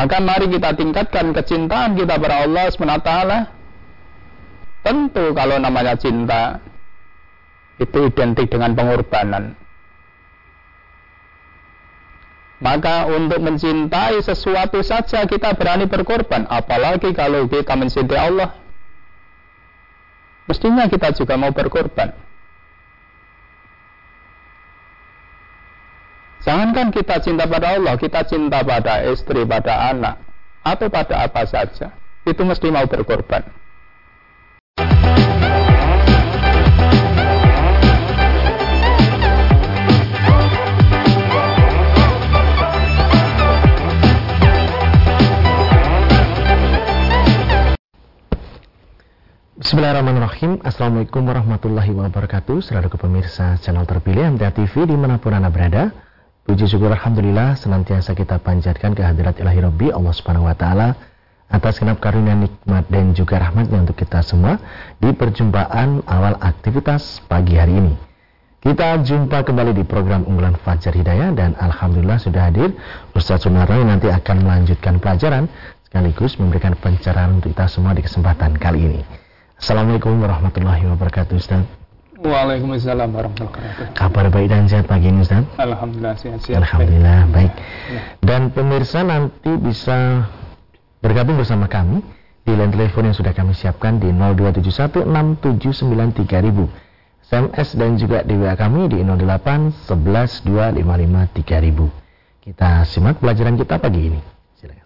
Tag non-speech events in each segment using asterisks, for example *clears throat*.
Maka mari kita tingkatkan kecintaan kita pada Allah SWT. Tentu kalau namanya cinta itu identik dengan pengorbanan. Maka untuk mencintai sesuatu saja kita berani berkorban, apalagi kalau kita mencintai Allah. Mestinya kita juga mau berkorban. Jangankan kita cinta pada Allah, kita cinta pada istri, pada anak, atau pada apa saja. Itu mesti mau berkorban. Bismillahirrahmanirrahim Assalamualaikum warahmatullahi wabarakatuh Selalu pemirsa channel terpilih MTA TV di mana pun anda berada Puji syukur Alhamdulillah senantiasa kita panjatkan kehadirat ilahi Rabbi Allah Subhanahu Wa Taala atas genap karunia nikmat dan juga rahmatnya untuk kita semua di perjumpaan awal aktivitas pagi hari ini. Kita jumpa kembali di program unggulan Fajar Hidayah dan Alhamdulillah sudah hadir Ustaz Sunarno yang nanti akan melanjutkan pelajaran sekaligus memberikan pencerahan untuk kita semua di kesempatan kali ini. Assalamualaikum warahmatullahi wabarakatuh Ustaz. Waalaikumsalam warahmatullahi wabarakatuh. Kabar baik dan sehat pagi ini Ustaz? Alhamdulillah sehat-sehat. Alhamdulillah baik. Ya. Dan pemirsa nanti bisa bergabung bersama kami di line telepon yang sudah kami siapkan di 02716793000. SMS dan juga di WA kami di 08 11 Kita simak pelajaran kita pagi ini. Silakan.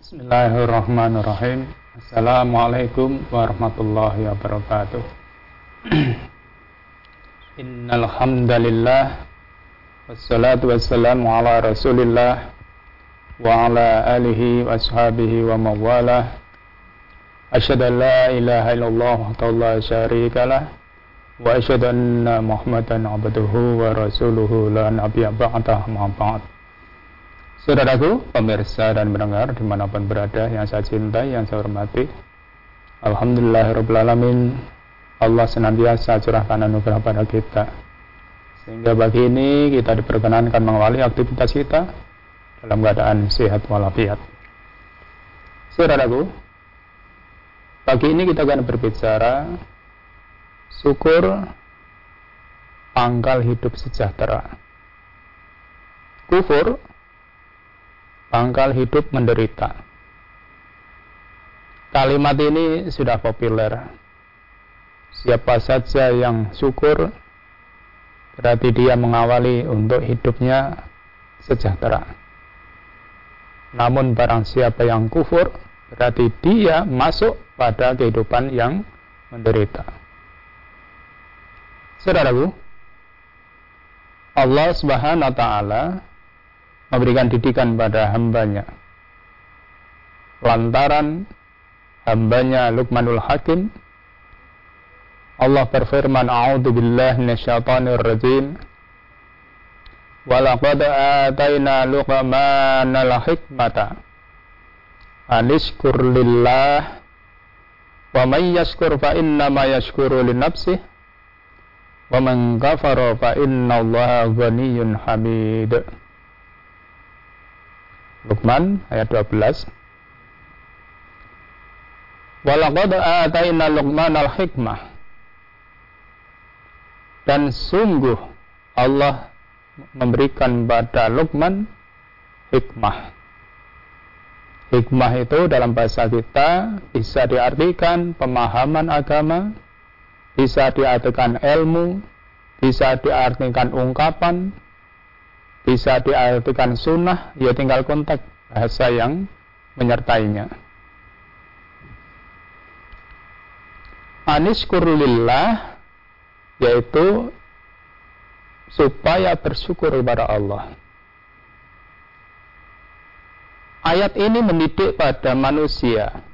Bismillahirrahmanirrahim. Assalamualaikum warahmatullahi wabarakatuh. *clears throat* Innal hamdalillah wassalatu wassalamu ala Rasulillah wa ala alihi wa ashabihi wa mawalah. An la ilaha illallah wa la syarika lah wa asyhadu anna Muhammadan abduhu wa rasuluhu la nabiyya ba'dah ma ba'd. Saudaraku, pemirsa dan pendengar di mana pun berada yang saya cintai, yang saya hormati Allah senantiasa curahkan anugerah pada kita. Sehingga pagi ini kita diperkenankan mengawali aktivitas kita dalam keadaan sehat walafiat. Saudaraku, pagi ini kita akan berbicara syukur pangkal hidup sejahtera. Kufur pangkal hidup menderita. Kalimat ini sudah populer Siapa saja yang syukur berarti dia mengawali untuk hidupnya sejahtera. Namun barang siapa yang kufur berarti dia masuk pada kehidupan yang menderita. Saudaraku, Allah Subhanahu wa taala memberikan didikan pada hambanya. Lantaran hambanya Luqmanul Hakim Allah berfirman, "A'udzu billahi minasyaitonir rajim." Walaqad ataina Luqmana al-hikmata anishkur lillah wa may yashkur fa inna ma yashkuru li nafsihi wa man kafara fa inna Allaha ghaniyyun hamid. Luqman ayat 12 Walaqad ataina Luqmana al-hikmah dan sungguh Allah memberikan pada Luqman hikmah. Hikmah itu dalam bahasa kita bisa diartikan pemahaman agama, bisa diartikan ilmu, bisa diartikan ungkapan, bisa diartikan sunnah, ya tinggal kontak bahasa yang menyertainya. Anis kurulillah yaitu supaya bersyukur kepada Allah. Ayat ini mendidik pada manusia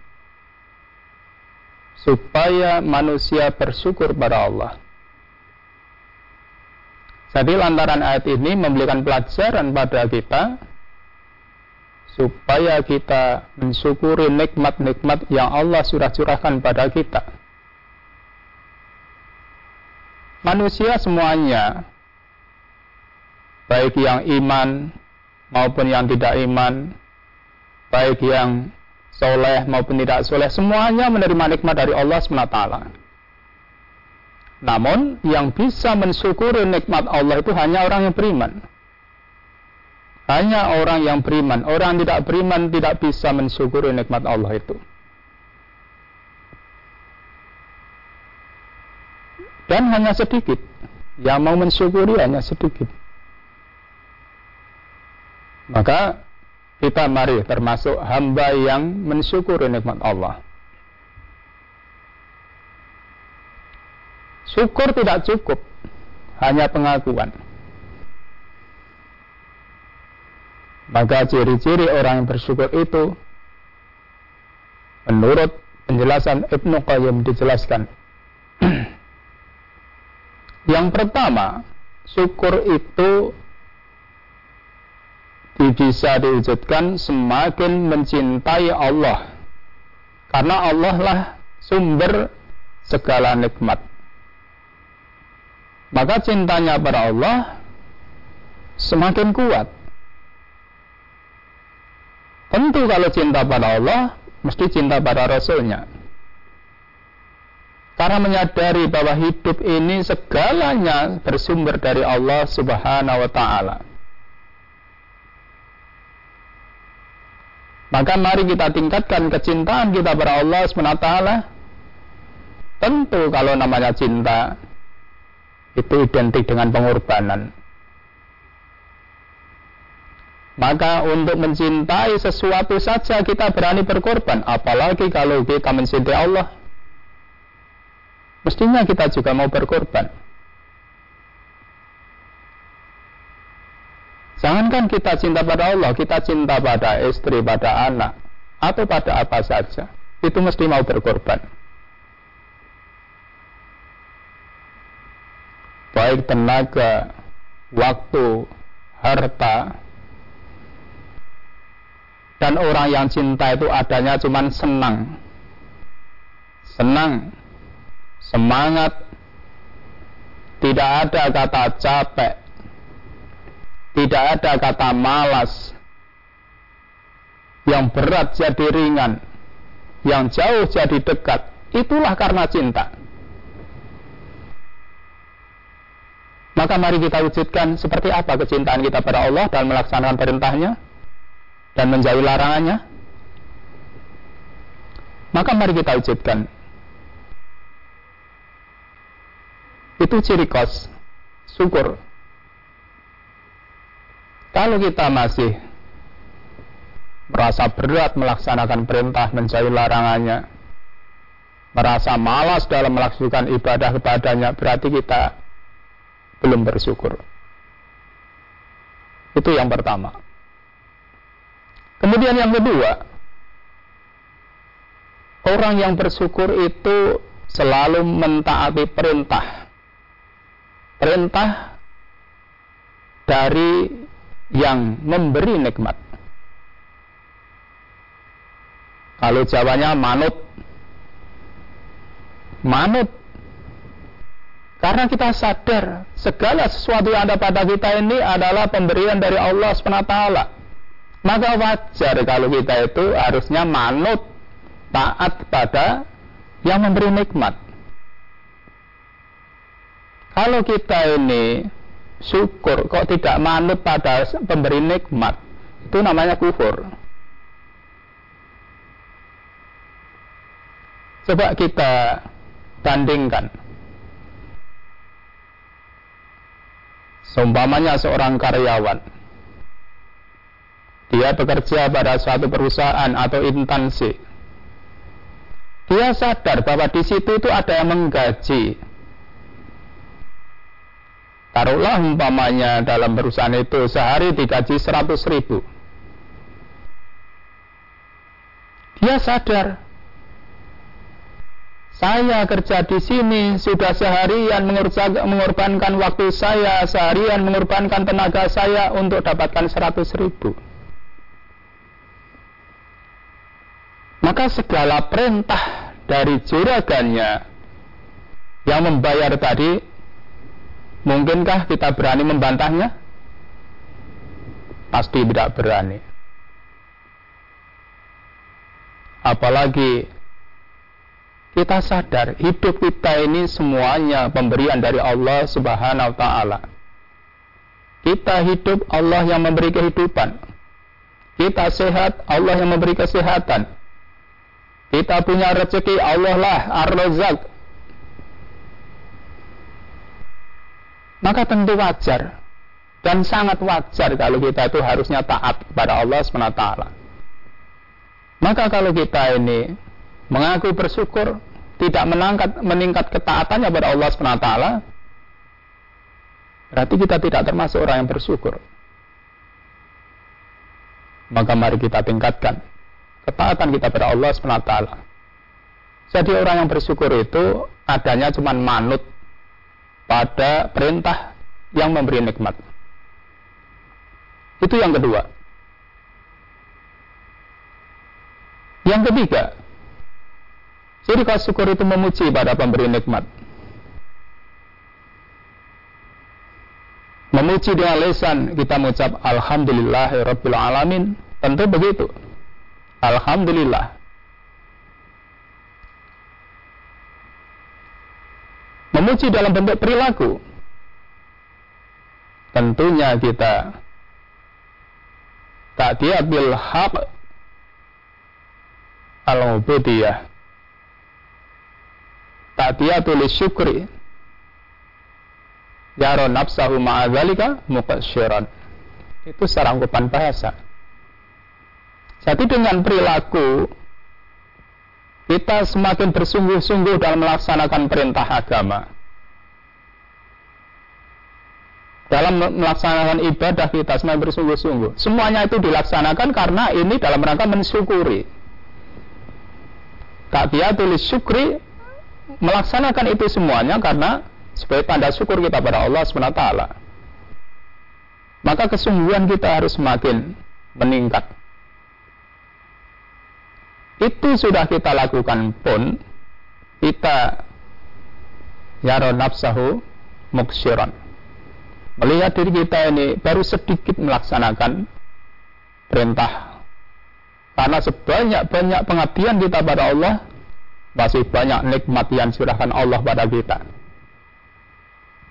supaya manusia bersyukur pada Allah. Jadi lantaran ayat ini memberikan pelajaran pada kita supaya kita mensyukuri nikmat-nikmat yang Allah sudah curahkan pada kita manusia semuanya, baik yang iman maupun yang tidak iman, baik yang soleh maupun tidak soleh, semuanya menerima nikmat dari Allah SWT. Namun, yang bisa mensyukuri nikmat Allah itu hanya orang yang beriman. Hanya orang yang beriman. Orang yang tidak beriman tidak bisa mensyukuri nikmat Allah itu. Dan hanya sedikit. Yang mau mensyukuri hanya sedikit. Maka kita mari termasuk hamba yang mensyukuri nikmat Allah. Syukur tidak cukup, hanya pengakuan. Maka ciri-ciri orang yang bersyukur itu menurut penjelasan Ibnu Qayyim dijelaskan. Yang pertama, syukur itu bisa diwujudkan semakin mencintai Allah. Karena Allah lah sumber segala nikmat. Maka cintanya pada Allah semakin kuat Tentu kalau cinta pada Allah, mesti cinta pada Rasulnya. Karena menyadari bahwa hidup ini segalanya bersumber dari Allah Subhanahu wa Ta'ala. Maka mari kita tingkatkan kecintaan kita pada Allah SWT. Tentu kalau namanya cinta, itu identik dengan pengorbanan. Maka untuk mencintai sesuatu saja kita berani berkorban, apalagi kalau kita mencintai Allah. Mestinya kita juga mau berkorban. Jangankan kita cinta pada Allah, kita cinta pada istri, pada anak, atau pada apa saja. Itu mesti mau berkorban. Baik tenaga, waktu, harta, dan orang yang cinta itu adanya cuma senang senang semangat. Tidak ada kata capek. Tidak ada kata malas. Yang berat jadi ringan. Yang jauh jadi dekat. Itulah karena cinta. Maka mari kita wujudkan seperti apa kecintaan kita pada Allah dan melaksanakan perintahnya dan menjauhi larangannya, maka mari kita wujudkan. Itu ciri kos syukur. Kalau kita masih merasa berat melaksanakan perintah menjauhi larangannya, merasa malas dalam melaksanakan ibadah kepadanya, berarti kita belum bersyukur. Itu yang pertama. Kemudian yang kedua, orang yang bersyukur itu selalu mentaati perintah. Perintah dari yang memberi nikmat. Kalau Jawanya manut. Manut. Karena kita sadar segala sesuatu yang ada pada kita ini adalah pemberian dari Allah SWT maka wajar kalau kita itu harusnya manut taat pada yang memberi nikmat. Kalau kita ini syukur kok tidak manut pada pemberi nikmat, itu namanya kufur. Coba kita bandingkan. Seumpamanya seorang karyawan dia bekerja pada suatu perusahaan atau instansi. Dia sadar bahwa di situ itu ada yang menggaji. Taruhlah umpamanya dalam perusahaan itu sehari digaji 100 ribu. Dia sadar saya kerja di sini sudah seharian mengorbankan waktu saya, seharian mengorbankan tenaga saya untuk dapatkan 100 ribu. maka segala perintah dari juragannya yang membayar tadi mungkinkah kita berani membantahnya? Pasti tidak berani. apalagi kita sadar hidup kita ini semuanya pemberian dari Allah Subhanahu wa taala. Kita hidup Allah yang memberi kehidupan. Kita sehat Allah yang memberi kesehatan. Kita punya rezeki Allah lah Ar-Razzaq. Maka tentu wajar dan sangat wajar kalau kita itu harusnya taat kepada Allah SWT. Maka kalau kita ini mengaku bersyukur, tidak menangkat, meningkat ketaatannya kepada Allah SWT, berarti kita tidak termasuk orang yang bersyukur. Maka mari kita tingkatkan ketaatan kita pada Allah SWT. Jadi orang yang bersyukur itu adanya cuma manut pada perintah yang memberi nikmat. Itu yang kedua. Yang ketiga, jadi kalau syukur itu memuji pada pemberi nikmat. Memuji dengan lesan kita mengucap Alhamdulillahirabbil alamin. Tentu begitu. Alhamdulillah. Memuji dalam bentuk perilaku. Tentunya kita tak bil haq al-ubudiyah. Ta'tiyatul syukri. Yaro nafsahu ma'adzalika muqasyiran itu secara ungkapan bahasa. Jadi dengan perilaku kita semakin bersungguh-sungguh dalam melaksanakan perintah agama dalam melaksanakan ibadah kita semakin bersungguh-sungguh semuanya itu dilaksanakan karena ini dalam rangka mensyukuri ta'tiyatul syukri melaksanakan itu semuanya karena sebagai tanda syukur kita pada Allah SWT. Maka kesungguhan kita harus semakin meningkat. Itu sudah kita lakukan pun, kita yaro nafsahu muksyiran. Melihat diri kita ini baru sedikit melaksanakan perintah. Karena sebanyak-banyak pengabdian kita pada Allah, masih banyak nikmat yang surahkan Allah pada kita.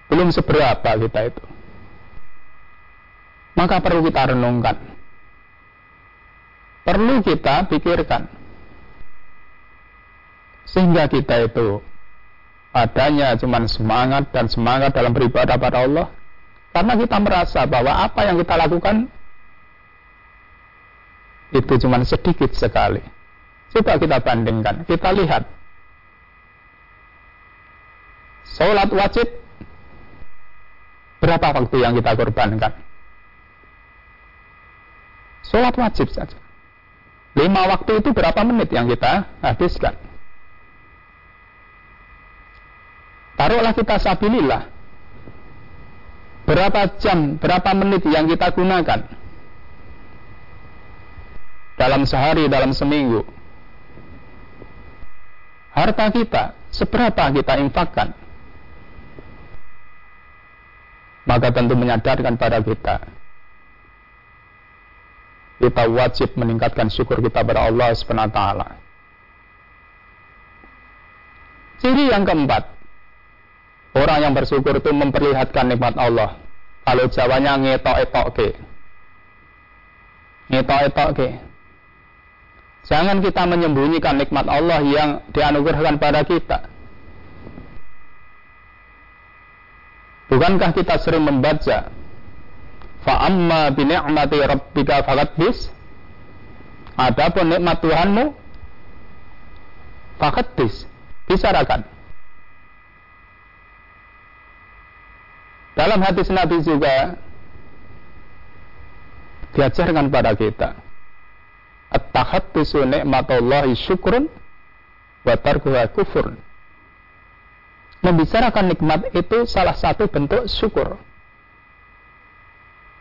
Belum seberapa kita itu. Maka perlu kita renungkan. Perlu kita pikirkan. Sehingga kita itu adanya cuma semangat dan semangat dalam beribadah pada Allah. Karena kita merasa bahwa apa yang kita lakukan itu cuma sedikit sekali Coba kita bandingkan, kita lihat. Sholat wajib, berapa waktu yang kita korbankan? Sholat wajib saja. Lima waktu itu berapa menit yang kita habiskan? Taruhlah kita sabilillah. Berapa jam, berapa menit yang kita gunakan? Dalam sehari, dalam seminggu harta kita, seberapa kita infakkan. Maka tentu menyadarkan pada kita. Kita wajib meningkatkan syukur kita pada Allah SWT. Ciri yang keempat, orang yang bersyukur itu memperlihatkan nikmat Allah. Kalau jawanya ngetok-etok ke. Ngetok-etok ke Jangan kita menyembunyikan nikmat Allah yang dianugerahkan pada kita. Bukankah kita sering membaca Fa'amma bini'mati rabbika faqaddis Adapun nikmat Tuhanmu Faqaddis Bisarakan Dalam hadis Nabi juga Diajarkan pada kita at-tahattusu ni'matallahi syukrun wa tarkuha kufur. Membicarakan nikmat itu salah satu bentuk syukur.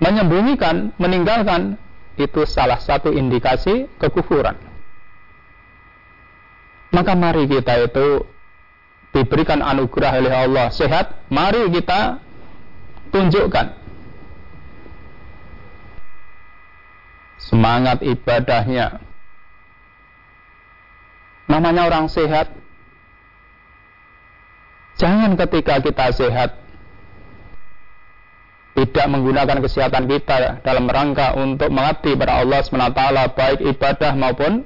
Menyembunyikan, meninggalkan itu salah satu indikasi kekufuran. Maka mari kita itu diberikan anugerah oleh Allah sehat, mari kita tunjukkan. Semangat ibadahnya. Namanya orang sehat. Jangan ketika kita sehat tidak menggunakan kesehatan kita dalam rangka untuk mengabdi pada Allah SWT baik ibadah maupun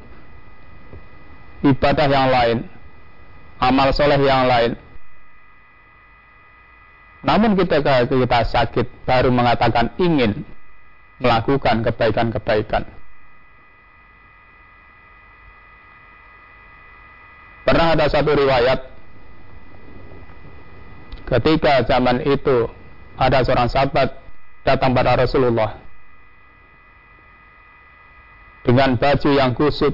ibadah yang lain amal soleh yang lain namun kita kita sakit baru mengatakan ingin melakukan kebaikan-kebaikan pernah ada satu riwayat ketika zaman itu ada seorang sahabat datang pada Rasulullah dengan baju yang kusut,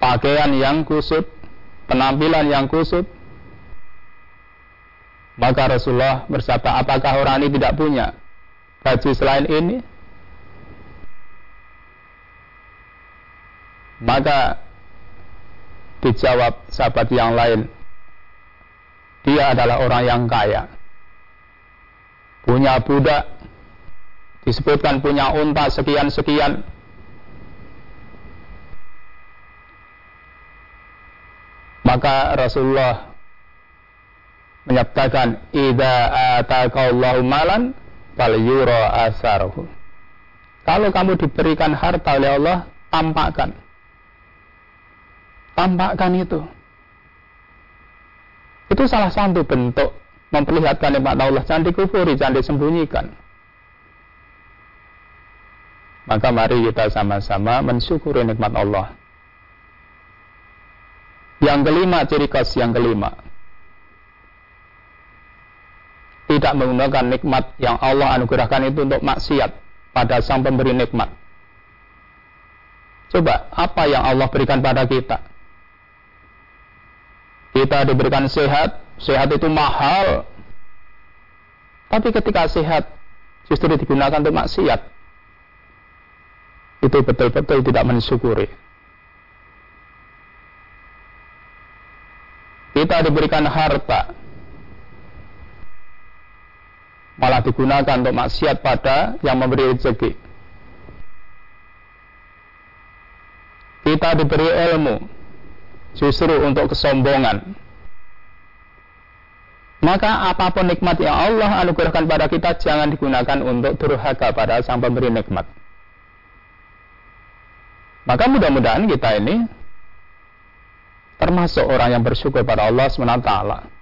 pakaian yang kusut, penampilan yang kusut. Maka Rasulullah bersabda, apakah orang ini tidak punya baju selain ini? Maka dijawab sahabat yang lain, dia adalah orang yang kaya. Punya budak, disebutkan punya unta sekian-sekian. Maka Rasulullah menyatakan, "Idza ataqallahu malan fal yura asaruhu." Kalau kamu diberikan harta oleh Allah, tampakkan. Tampakkan itu. Itu salah satu bentuk memperlihatkan nikmat Allah. Jangan dikufuri, jangan disembunyikan. Maka mari kita sama-sama mensyukuri nikmat Allah. Yang kelima, ciri khas yang kelima. Tidak menggunakan nikmat yang Allah anugerahkan itu untuk maksiat pada sang pemberi nikmat. Coba, apa yang Allah berikan pada kita? kita diberikan sehat, sehat itu mahal. Tapi ketika sehat justru digunakan untuk maksiat. Itu betul-betul tidak mensyukuri. Kita diberikan harta, malah digunakan untuk maksiat pada yang memberi rezeki. Kita diberi ilmu, justru untuk kesombongan. Maka apa pun nikmat yang Allah anugerahkan pada kita jangan digunakan untuk durhaka pada sang pemberi nikmat. Maka mudah-mudahan kita ini termasuk orang yang bersyukur pada Allah SWT.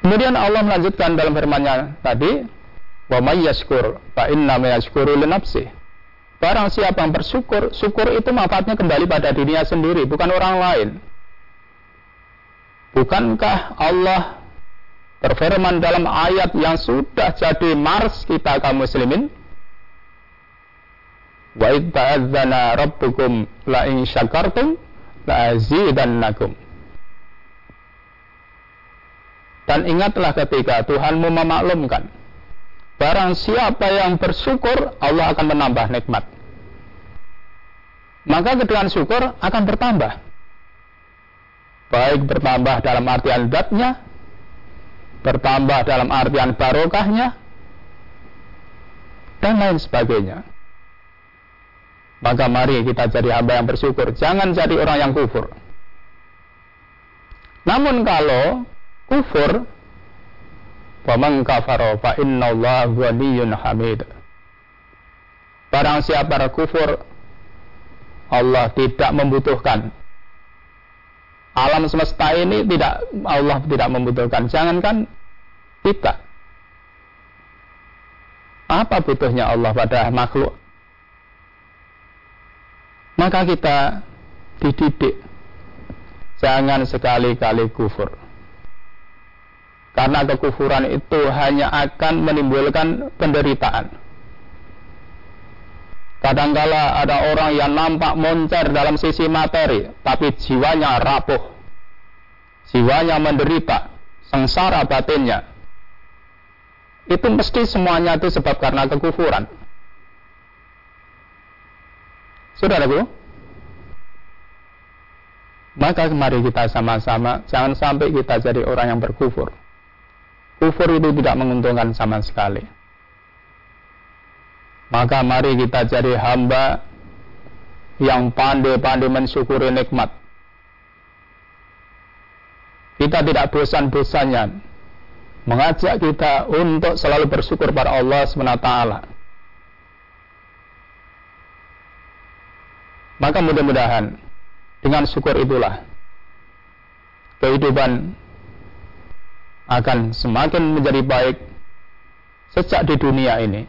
Kemudian Allah melanjutkan dalam firman-Nya tadi, "Wa may yashkur fa inna ma yashkuru li nafsihi." Barang siapa yang bersyukur, syukur itu manfaatnya kembali pada dirinya sendiri, bukan orang lain. Bukankah Allah berfirman dalam ayat yang sudah jadi mars kita kaum muslimin? Wa idzana rabbukum la in syakartum la azidannakum. Dan ingatlah ketika Tuhanmu memaklumkan Barang siapa yang bersyukur, Allah akan menambah nikmat. Maka kedua syukur akan bertambah. Baik bertambah dalam artian datnya, bertambah dalam artian barokahnya, dan lain sebagainya. Maka mari kita jadi hamba yang bersyukur, jangan jadi orang yang kufur. Namun kalau kufur Faman kafara fa inna Allah ghaniyyun hamid. Barang siapa kufur Allah tidak membutuhkan. Alam semesta ini tidak Allah tidak membutuhkan. Jangankan kita. Apa butuhnya Allah pada makhluk? Maka kita dididik. Jangan sekali-kali kufur karena kekufuran itu hanya akan menimbulkan penderitaan. Kadangkala ada orang yang nampak moncer dalam sisi materi, tapi jiwanya rapuh. Jiwanya menderita, sengsara batinnya. Itu mesti semuanya itu sebab karena kekufuran. Saudaraku, maka mari kita sama-sama jangan sampai kita jadi orang yang berkufur kufur itu tidak menguntungkan sama sekali. Maka mari kita jadi hamba yang pandai-pandai mensyukuri nikmat. Kita tidak bosan-bosannya mengajak kita untuk selalu bersyukur pada Allah SWT. Maka mudah-mudahan dengan syukur itulah kehidupan akan semakin menjadi baik sejak di dunia ini.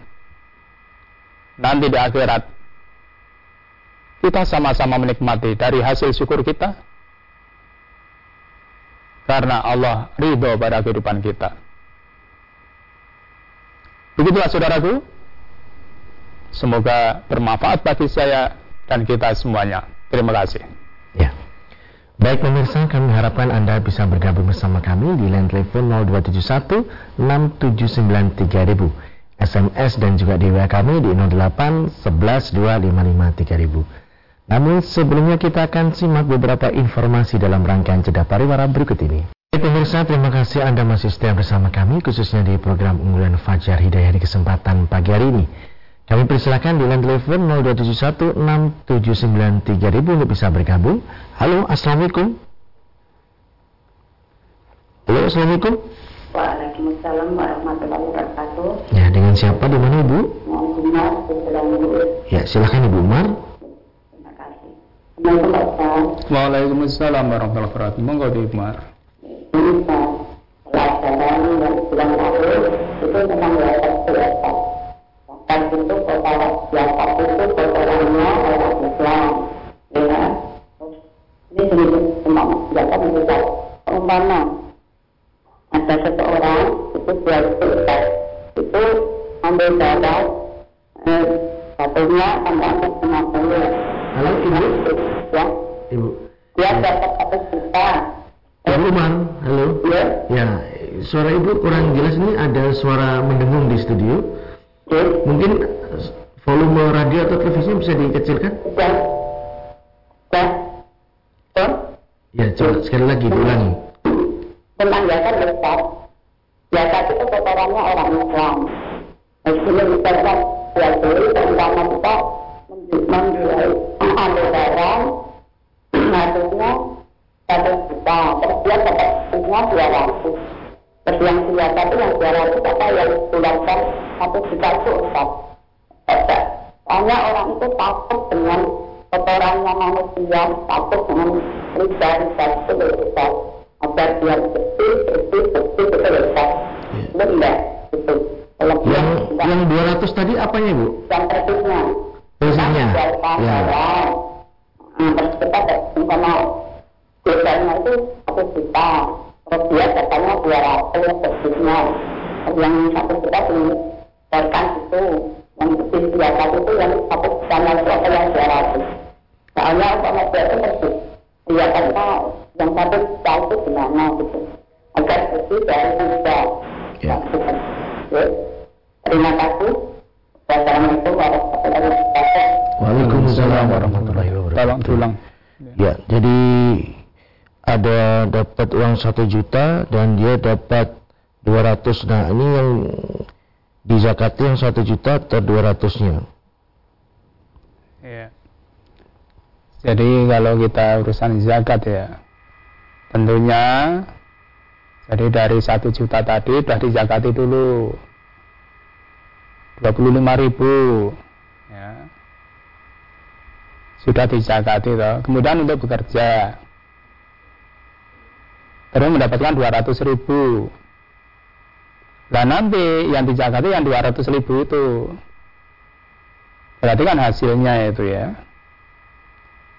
Nanti di akhirat kita sama-sama menikmati dari hasil syukur kita karena Allah ridho pada kehidupan kita. Begitulah saudaraku. Semoga bermanfaat bagi saya dan kita semuanya. Terima kasih. Ya. Baik pemirsa, kami harapkan Anda bisa bergabung bersama kami di line telepon 0271 679 3000, SMS dan juga di WA kami di 08 11 255 3000. Namun sebelumnya kita akan simak beberapa informasi dalam rangkaian jeda pariwara berikut ini. Baik pemirsa, terima kasih Anda masih setia bersama kami khususnya di program unggulan Fajar Hidayah di kesempatan pagi hari ini. Kami persilakan di line telepon 02716793000 untuk bisa bergabung. Halo, Assalamualaikum. Halo, Assalamualaikum. Waalaikumsalam warahmatullahi wabarakatuh. Ya, dengan siapa di mana Ibu? Umar, Ya, silakan Ibu Umar. Terima kasih. Pak. Waalaikumsalam warahmatullahi wabarakatuh. Monggo di Umar. Ini Ustaz, pelajaran yang bulan lalu itu tentang Watak itu kota watak itu kotorannya orang Islam. Ya. Terus Ini sedikit cuma watak juga umpama ada seseorang itu buat Ustaz itu ambil darah eh, satunya tambah untuk puluh. Halo, Ibu. Ya, Ibu. dia dapat satu juta. Ibu Umar, halo. Ya, Ya, suara Ibu kurang jelas ini ada suara mendengung di studio. Mungkin volume radio atau televisi bisa dikecilkan? ya, ya, ya, Ya, coba sekali lagi diulangi. zakat besar. Zakat itu kotorannya orang Islam. Meskipun misalkan jual beli, terutama kita menju- menjual ambil barang, harusnya satu juta, terus dia dapat punya dua ratus. Yang dua itu yang dua ratus apa yang bulatkan satu juta itu Ustaz. Soalnya orang itu takut dengan kotorannya manusia, takut dengan riba-riba itu Ustaz. Agar dia bersih, bersih, bersih, itu Ustaz. Itu enggak, itu. Yang yang 200 tadi apanya, Bu? yang. Persisnya. Kita Ya. terus kita umpama biasanya itu satu juta. Dia katanya dua ratus persisnya. Yang satu juta diberikan itu. Yang lebih biasa itu yang satu juta itu apa yang dua ratus. Soalnya umpama dia itu persis. Iya karena yang satu juta itu gimana gitu. Agar bersih dari. Ya. Ya. Terima kasih. Wassalamualaikum warahmatullahi wabarakatuh. Waalaikumsalam warahmatullahi wabarakatuh. Tolong diulang. Ya, jadi ada dapat uang satu juta dan dia dapat 200. Nah, ini yang di zakatnya yang satu juta atau 200-nya. Ya. Jadi kalau kita urusan zakat ya, tentunya jadi dari satu juta tadi sudah dizakati dulu 25 ribu ya. sudah dizakati toh. kemudian untuk bekerja terus mendapatkan 200 ribu. Nah nanti yang dizakati yang 200 ribu itu. Berarti kan hasilnya itu ya.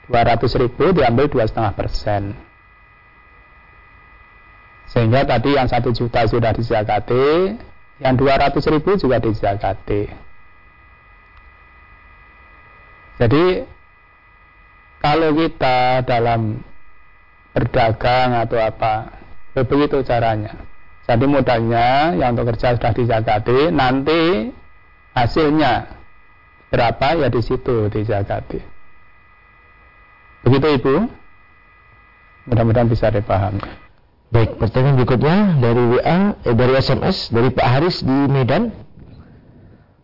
200 ribu diambil 2,5 persen. Sehingga tadi yang 1 juta sudah dizakati yang 200 ribu juga dizakati jadi kalau kita dalam berdagang atau apa begitu caranya jadi modalnya yang untuk kerja sudah dizakati nanti hasilnya berapa ya di situ dizakati begitu ibu mudah-mudahan bisa dipahami Baik, pertanyaan berikutnya dari WA, eh, dari SMS dari Pak Haris di Medan.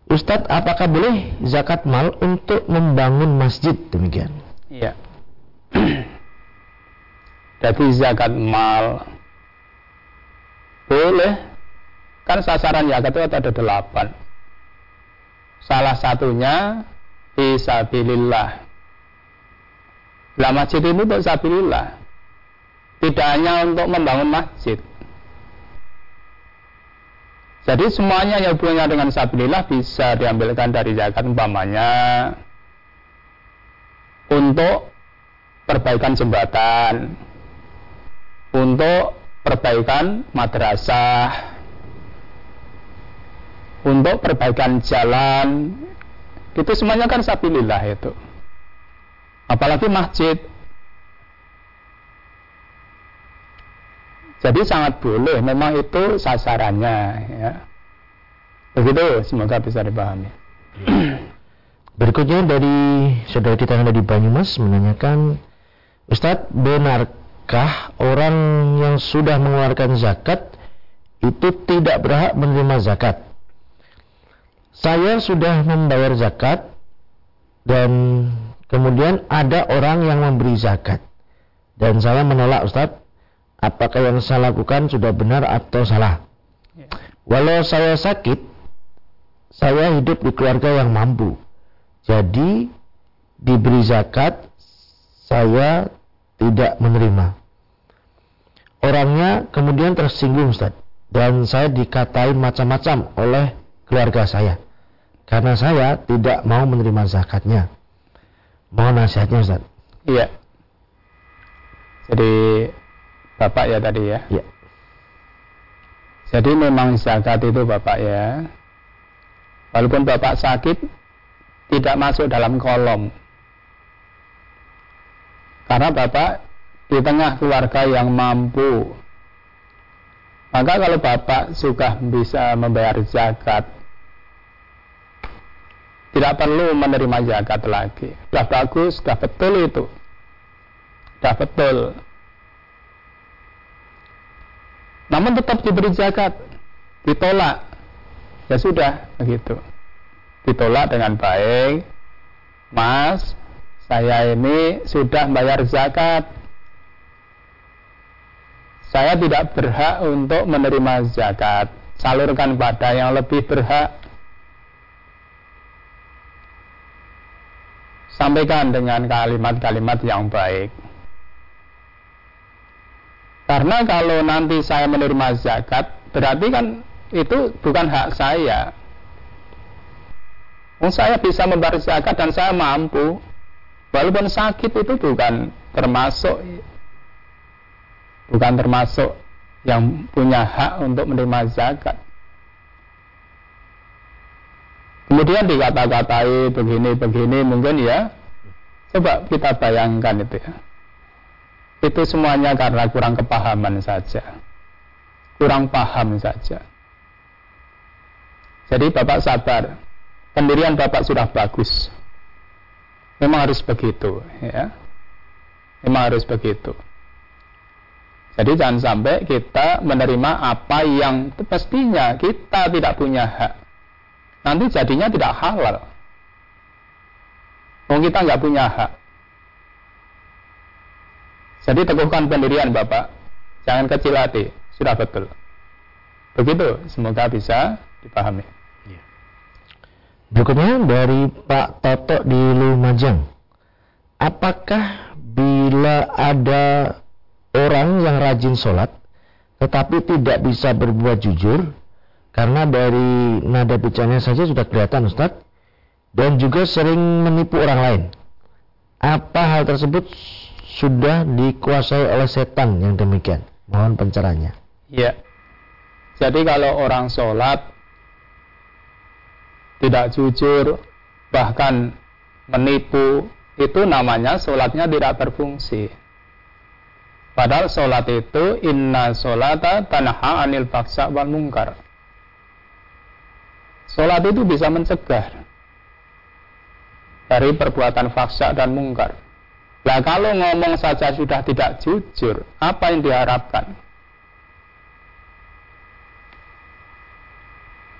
Ustadz, apakah boleh zakat mal untuk membangun masjid? Demikian. Iya. *clears throat* Jadi zakat mal boleh. Kan sasaran zakat itu ada delapan. Salah satunya fisabilillah. Lah masjid ini untuk sabilillah. Tidak hanya untuk membangun masjid. Jadi semuanya yang hubungannya dengan sabilillah bisa diambilkan dari zakat umpamanya untuk perbaikan jembatan, untuk perbaikan madrasah, untuk perbaikan jalan, itu semuanya kan sabilillah itu. Apalagi masjid, Jadi sangat boleh, memang itu sasarannya. Ya. Begitu, semoga bisa dipahami. Berikutnya dari saudara kita yang ada di Banyumas menanyakan, Ustadz, benarkah orang yang sudah mengeluarkan zakat itu tidak berhak menerima zakat? Saya sudah membayar zakat dan kemudian ada orang yang memberi zakat dan saya menolak Ustadz apakah yang saya lakukan sudah benar atau salah. Ya. Walau saya sakit, saya hidup di keluarga yang mampu. Jadi diberi zakat, saya tidak menerima. Orangnya kemudian tersinggung Ustaz. Dan saya dikatain macam-macam oleh keluarga saya. Karena saya tidak mau menerima zakatnya. Mohon nasihatnya Ustaz. Iya. Jadi Bapak ya tadi ya? Iya. Jadi memang zakat itu Bapak ya. Walaupun Bapak sakit tidak masuk dalam kolom. Karena Bapak di tengah keluarga yang mampu. Maka kalau Bapak sudah bisa membayar zakat, tidak perlu menerima zakat lagi. Sudah bagus, sudah betul itu. Sudah betul. namun tetap diberi zakat ditolak ya sudah begitu ditolak dengan baik mas saya ini sudah bayar zakat saya tidak berhak untuk menerima zakat salurkan pada yang lebih berhak sampaikan dengan kalimat-kalimat yang baik karena kalau nanti saya menerima zakat, berarti kan itu bukan hak saya. Oh, saya bisa membayar zakat dan saya mampu. Walaupun sakit itu bukan termasuk bukan termasuk yang punya hak untuk menerima zakat. Kemudian dikata-katai begini-begini mungkin ya. Coba kita bayangkan itu ya itu semuanya karena kurang kepahaman saja. Kurang paham saja. Jadi Bapak sabar. Pendirian Bapak sudah bagus. Memang harus begitu, ya. Memang harus begitu. Jadi jangan sampai kita menerima apa yang pastinya kita tidak punya hak. Nanti jadinya tidak halal. Kalau kita nggak punya hak. Jadi teguhkan pendirian Bapak. Jangan kecil hati. Sudah betul. Begitu. Semoga bisa dipahami. Ya. Berikutnya dari Pak Toto di Lumajang. Apakah bila ada orang yang rajin sholat tetapi tidak bisa berbuat jujur karena dari nada bicaranya saja sudah kelihatan Ustadz dan juga sering menipu orang lain. Apa hal tersebut sudah dikuasai oleh setan yang demikian. Mohon pencerahannya. Ya. Jadi kalau orang sholat tidak jujur, bahkan menipu, itu namanya sholatnya tidak berfungsi. Padahal sholat itu inna sholata tanha anil faksa wal mungkar. Sholat itu bisa mencegah dari perbuatan faksa dan mungkar. Nah kalau ngomong saja sudah tidak jujur, apa yang diharapkan?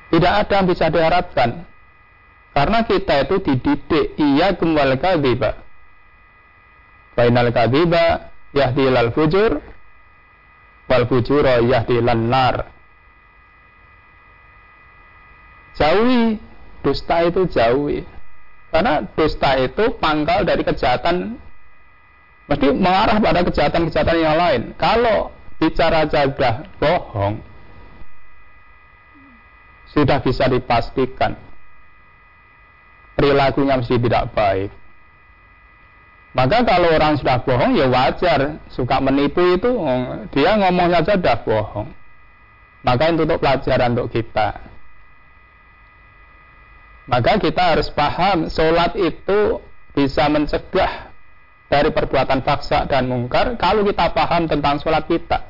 Tidak ada yang bisa diharapkan. Karena kita itu dididik iya kembali kadhiba. Fainal kadhiba yahdi lal fujur wal fujura yahdi lan nar. Jauhi dusta itu jauhi. Karena dusta itu pangkal dari kejahatan mesti mengarah pada kejahatan-kejahatan yang lain. Kalau bicara jaga bohong sudah bisa dipastikan perilakunya mesti tidak baik. Maka kalau orang sudah bohong ya wajar, suka menipu itu oh, dia ngomongnya saja sudah bohong. Maka itu untuk pelajaran untuk kita. Maka kita harus paham sholat itu bisa mencegah dari perbuatan faksa dan mungkar kalau kita paham tentang sholat kita.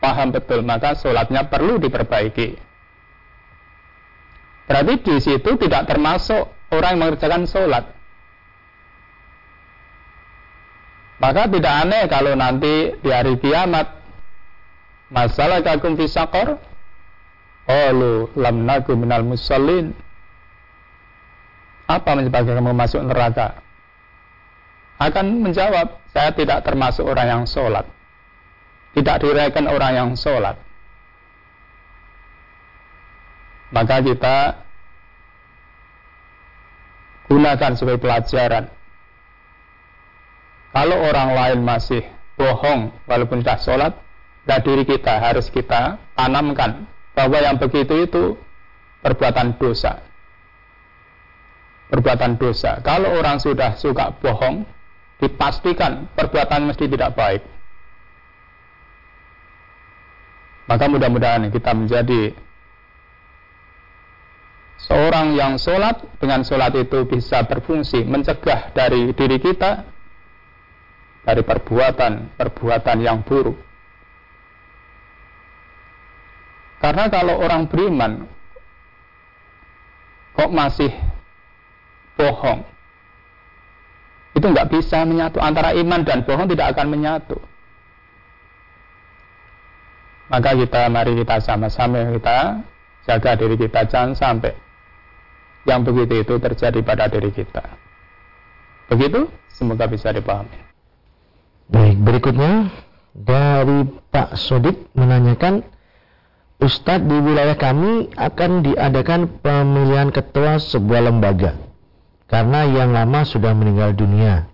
Paham betul, maka sholatnya perlu diperbaiki. Berarti di situ tidak termasuk orang yang mengerjakan sholat. Maka tidak aneh kalau nanti di hari kiamat masalah kagum fisakor Qalu lam nagu minal musallin. Apa menyebabkan kamu masuk neraka? Akan menjawab Saya tidak termasuk orang yang sholat. Tidak dirayakan orang yang sholat. Maka kita Gunakan sebagai pelajaran kalau orang lain masih bohong walaupun sudah sholat, dan diri kita harus kita tanamkan bahwa yang begitu itu perbuatan dosa. Perbuatan dosa. Kalau orang sudah suka bohong, dipastikan perbuatan mesti tidak baik. Maka mudah-mudahan kita menjadi seorang yang sholat dengan sholat itu bisa berfungsi mencegah dari diri kita dari perbuatan-perbuatan yang buruk. Karena kalau orang beriman kok masih bohong, itu nggak bisa menyatu antara iman dan bohong tidak akan menyatu. Maka kita mari kita sama-sama kita jaga diri kita jangan sampai yang begitu itu terjadi pada diri kita. Begitu, semoga bisa dipahami. Baik, berikutnya dari Pak Sodik menanyakan, Ustadz di wilayah kami akan diadakan pemilihan ketua sebuah lembaga karena yang lama sudah meninggal dunia.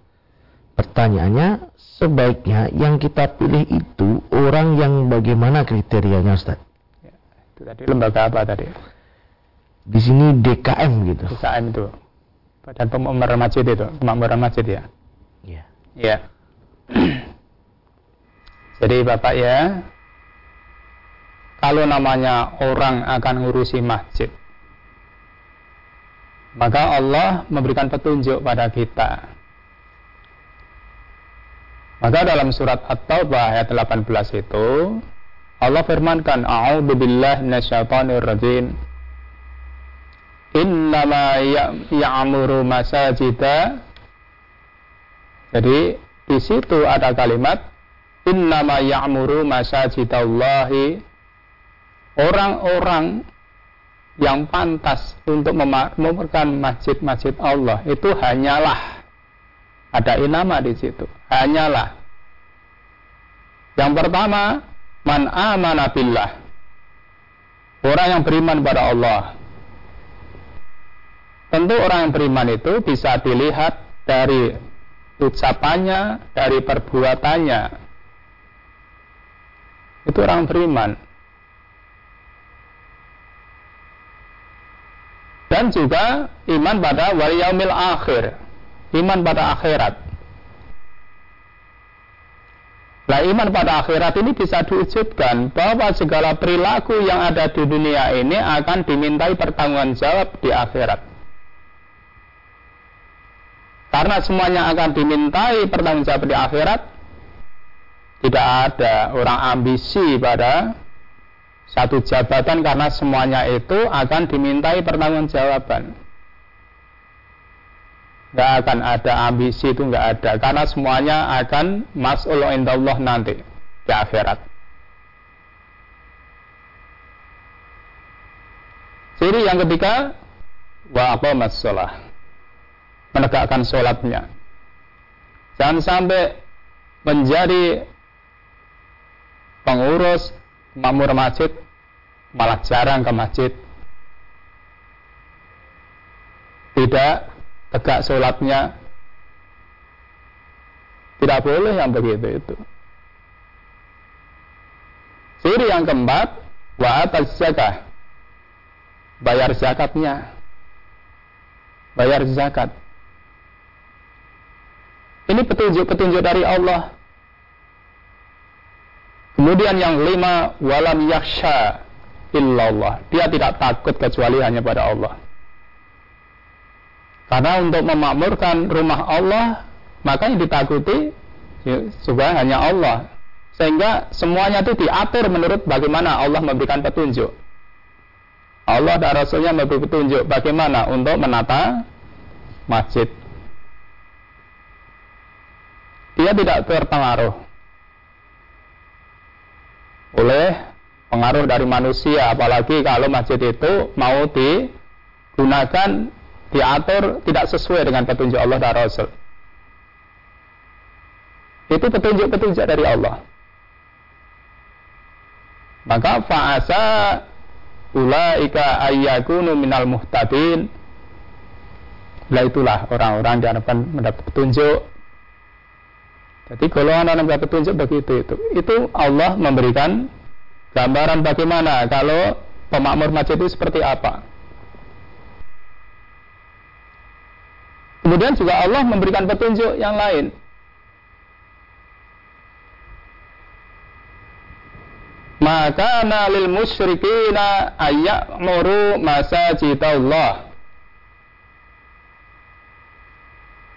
Pertanyaannya, sebaiknya yang kita pilih itu orang yang bagaimana kriterianya Ustadz? Ya, itu tadi lembaga apa tadi? Di sini DKM gitu. DKM itu. Badan Pemakmuran Masjid itu, Pemakmuran Masjid ya. Iya. Iya. *clears throat* Jadi Bapak ya, kalau namanya orang akan ngurusi masjid, maka Allah memberikan petunjuk pada kita. Maka dalam surat At-Taubah ayat 18 itu Allah firmankan A'udzu billahi minasyaitonir rajim Innama ya'muru masajida Jadi di situ ada kalimat innama ya'muru masajidallahi orang-orang yang pantas untuk memakmurkan masjid-masjid Allah itu hanyalah ada inama di situ hanyalah. Yang pertama man amana billah. Orang yang beriman pada Allah. Tentu orang yang beriman itu bisa dilihat dari ucapannya, dari perbuatannya. Itu orang beriman. Dan juga iman pada wal yaumil akhir. Iman pada akhirat. Nah iman pada akhirat ini bisa diwujudkan bahwa segala perilaku yang ada di dunia ini akan dimintai pertanggungan jawab di akhirat. Karena semuanya akan dimintai pertanggungjawab di akhirat, tidak ada orang ambisi pada satu jabatan karena semuanya itu akan dimintai pertanggungjawaban. Gak akan ada ambisi itu nggak ada karena semuanya akan mas'ul indallah nanti di akhirat. Jadi yang ketiga wa aqamas shalah. Menegakkan sholatnya. Jangan sampai menjadi pengurus makmur masjid malah jarang ke masjid. Tidak tegak sholatnya. Tidak boleh yang begitu itu. Ciri yang keempat wa atas zakah bayar zakatnya. Bayar zakat ini petunjuk-petunjuk dari Allah Kemudian yang lima, walam yaksha illallah. Dia tidak takut kecuali hanya pada Allah. Karena untuk memakmurkan rumah Allah, maka yang ditakuti juga ya, hanya Allah. Sehingga semuanya itu diatur menurut bagaimana Allah memberikan petunjuk. Allah dan Rasulnya memberi petunjuk bagaimana untuk menata masjid. Dia tidak terpengaruh. Oleh pengaruh dari manusia apalagi kalau masjid itu mau digunakan diatur tidak sesuai dengan petunjuk Allah dan Rasul. Itu petunjuk-petunjuk dari Allah. Maka fa'asa ulaika ayyakunu minal muhtadin. Lah itulah orang-orang akan mendapat petunjuk jadi golongan orang yang petunjuk begitu itu. Itu Allah memberikan gambaran bagaimana kalau pemakmur masjid itu seperti apa. Kemudian juga Allah memberikan petunjuk yang lain. Maka nalil musyrikina ayya'muru masajidallah.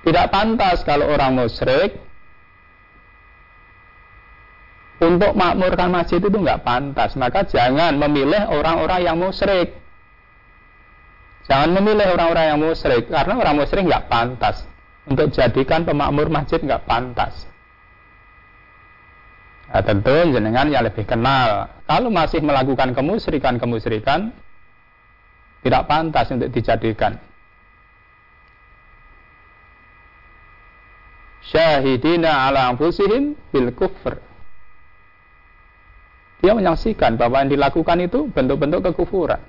Tidak pantas kalau orang musyrik untuk makmurkan masjid itu nggak pantas. Maka jangan memilih orang-orang yang musyrik. Jangan memilih orang-orang yang musyrik karena orang musyrik nggak pantas untuk jadikan pemakmur masjid nggak pantas. Nah, tentu jenengan yang lebih kenal. Kalau masih melakukan kemusyrikan-kemusyrikan, tidak pantas untuk dijadikan. Syahidina ala anfusihim bil kufr dia menyaksikan bahwa yang dilakukan itu bentuk-bentuk kekufuran.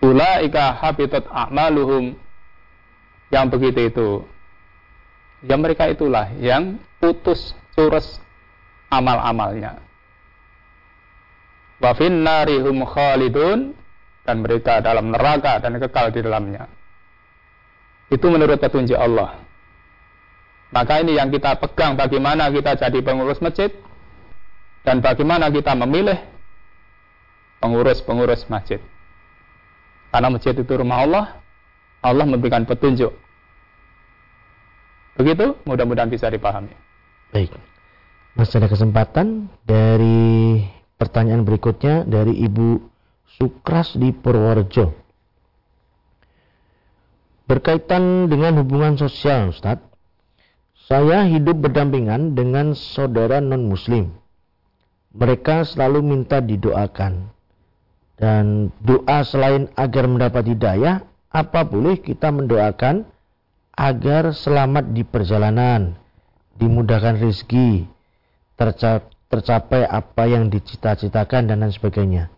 Ulaika habitat a'maluhum yang begitu itu. Ya mereka itulah yang putus surus amal-amalnya. Wa narihum khalidun dan mereka dalam neraka dan kekal di dalamnya. Itu menurut petunjuk Allah. Maka ini yang kita pegang bagaimana kita jadi pengurus masjid dan bagaimana kita memilih pengurus-pengurus masjid. Karena masjid itu rumah Allah, Allah memberikan petunjuk. Begitu, mudah-mudahan bisa dipahami. Baik. Masih ada kesempatan dari pertanyaan berikutnya dari Ibu Sukras di Purworejo. Berkaitan dengan hubungan sosial, Ustadz, saya hidup berdampingan dengan saudara non-muslim. Mereka selalu minta didoakan. Dan doa selain agar mendapat hidayah, apa boleh kita mendoakan agar selamat di perjalanan, dimudahkan rezeki, tercapai apa yang dicita-citakan dan lain sebagainya.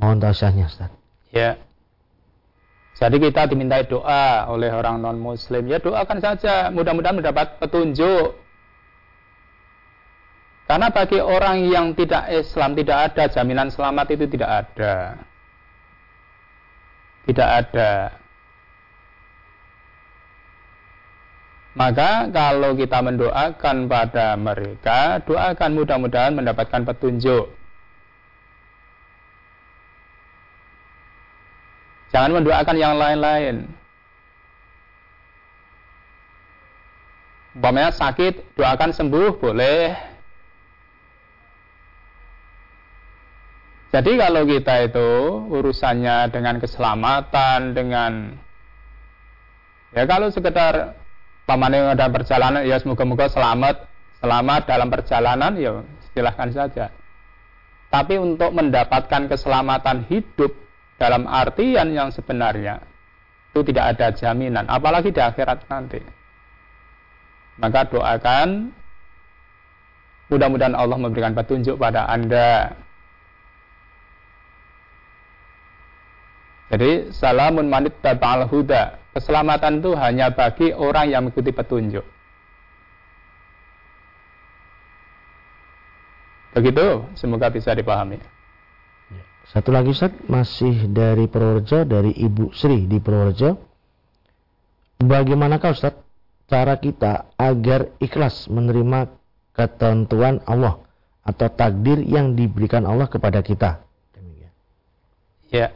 Mohon tahu Ustaz. Ya, jadi kita dimintai doa oleh orang non muslim. Ya doakan saja, mudah-mudahan mendapat petunjuk. Karena bagi orang yang tidak Islam tidak ada jaminan selamat itu tidak ada. Tidak ada. Maka kalau kita mendoakan pada mereka, doakan mudah-mudahan mendapatkan petunjuk. Jangan mendoakan yang lain-lain. Umpamanya sakit, doakan sembuh, boleh. Jadi kalau kita itu urusannya dengan keselamatan, dengan ya kalau sekedar pamannya ada perjalanan, ya semoga-moga selamat, selamat dalam perjalanan, ya silahkan saja. Tapi untuk mendapatkan keselamatan hidup dalam artian yang sebenarnya itu tidak ada jaminan, apalagi di akhirat nanti. Maka doakan mudah-mudahan Allah memberikan petunjuk pada Anda. Jadi salamun manit tabal huda. Keselamatan itu hanya bagi orang yang mengikuti petunjuk. Begitu, semoga bisa dipahami. Satu lagi Ustaz, masih dari Purworejo, dari Ibu Sri di Purworejo. Bagaimanakah Ustaz cara kita agar ikhlas menerima ketentuan Allah atau takdir yang diberikan Allah kepada kita? Ya,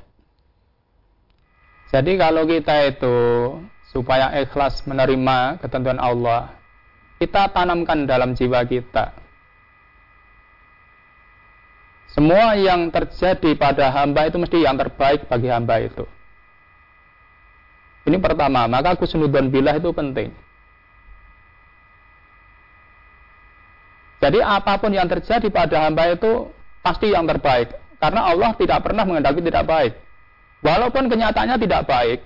jadi kalau kita itu supaya ikhlas menerima ketentuan Allah, kita tanamkan dalam jiwa kita. Semua yang terjadi pada hamba itu mesti yang terbaik bagi hamba itu. Ini pertama, maka kusnudon bilah itu penting. Jadi apa pun yang terjadi pada hamba itu pasti yang terbaik. Karena Allah tidak pernah mengendaki tidak baik. Walaupun kenyataannya tidak baik.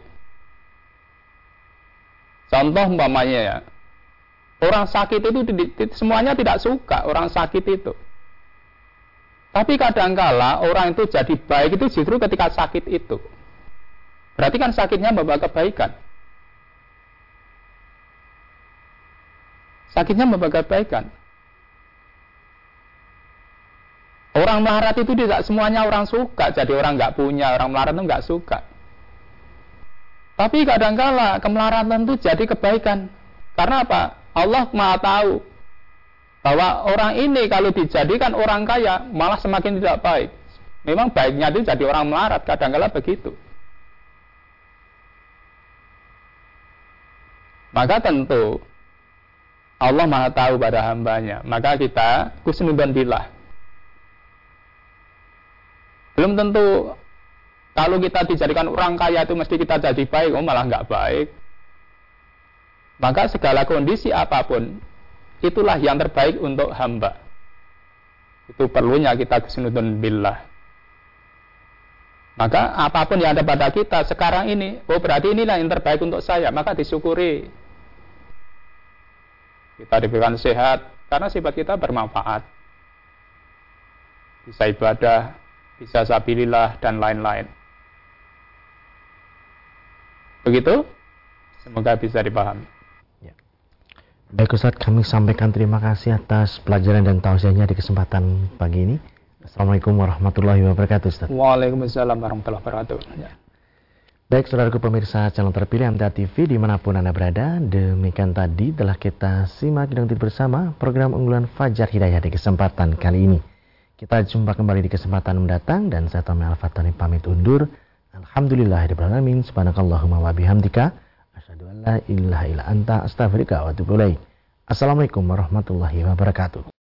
Contoh umpamanya ya. Orang sakit itu semuanya tidak suka orang sakit itu. Tapi kadangkala orang itu jadi baik itu justru ketika sakit itu. Berarti kan sakitnya membawa kebaikan. Sakitnya membawa kebaikan. Orang melarat itu tidak semuanya orang suka, jadi orang nggak punya, orang melarat itu nggak suka. Tapi kadangkala kemelaratan itu jadi kebaikan. Karena apa? Allah maha tahu bahwa orang ini kalau dijadikan orang kaya malah semakin tidak baik. Memang baiknya itu jadi orang melarat, kadangkala begitu. Maka tentu Allah maha tahu pada hambanya. Maka kita kusnudan billah belum tentu kalau kita dijadikan orang kaya itu mesti kita jadi baik, oh malah nggak baik. Maka segala kondisi apa pun, itulah yang terbaik untuk hamba. Itu perlunya kita kesunudun billah. Maka apa pun yang ada pada kita sekarang ini, oh berarti inilah yang terbaik untuk saya, maka disyukuri. Kita diberikan sehat, karena sifat kita bermanfaat. Bisa ibadah, bisa sabilillah dan lain-lain. Begitu? Semoga bisa dipahami. Baik Ustaz, kami sampaikan terima kasih atas pelajaran dan tausiahnya di kesempatan pagi ini. Assalamualaikum warahmatullahi wabarakatuh Ustaz. Waalaikumsalam warahmatullahi wabarakatuh. Ya. Baik saudaraku pemirsa channel terpilih MTA TV di mana pun Anda berada Demikian tadi telah kita simak dan bersama program unggulan Fajar Hidayah di kesempatan kali ini kita jumpa kembali di kesempatan mendatang dan saya Tommy Al-Fatani pamit undur. Alhamdulillahirrahmanirrahim. Subhanakallahumma wa bihamdika. Asyadu an la ilaha illa anta astaghfirullah wa atubu Assalamualaikum warahmatullahi wabarakatuh.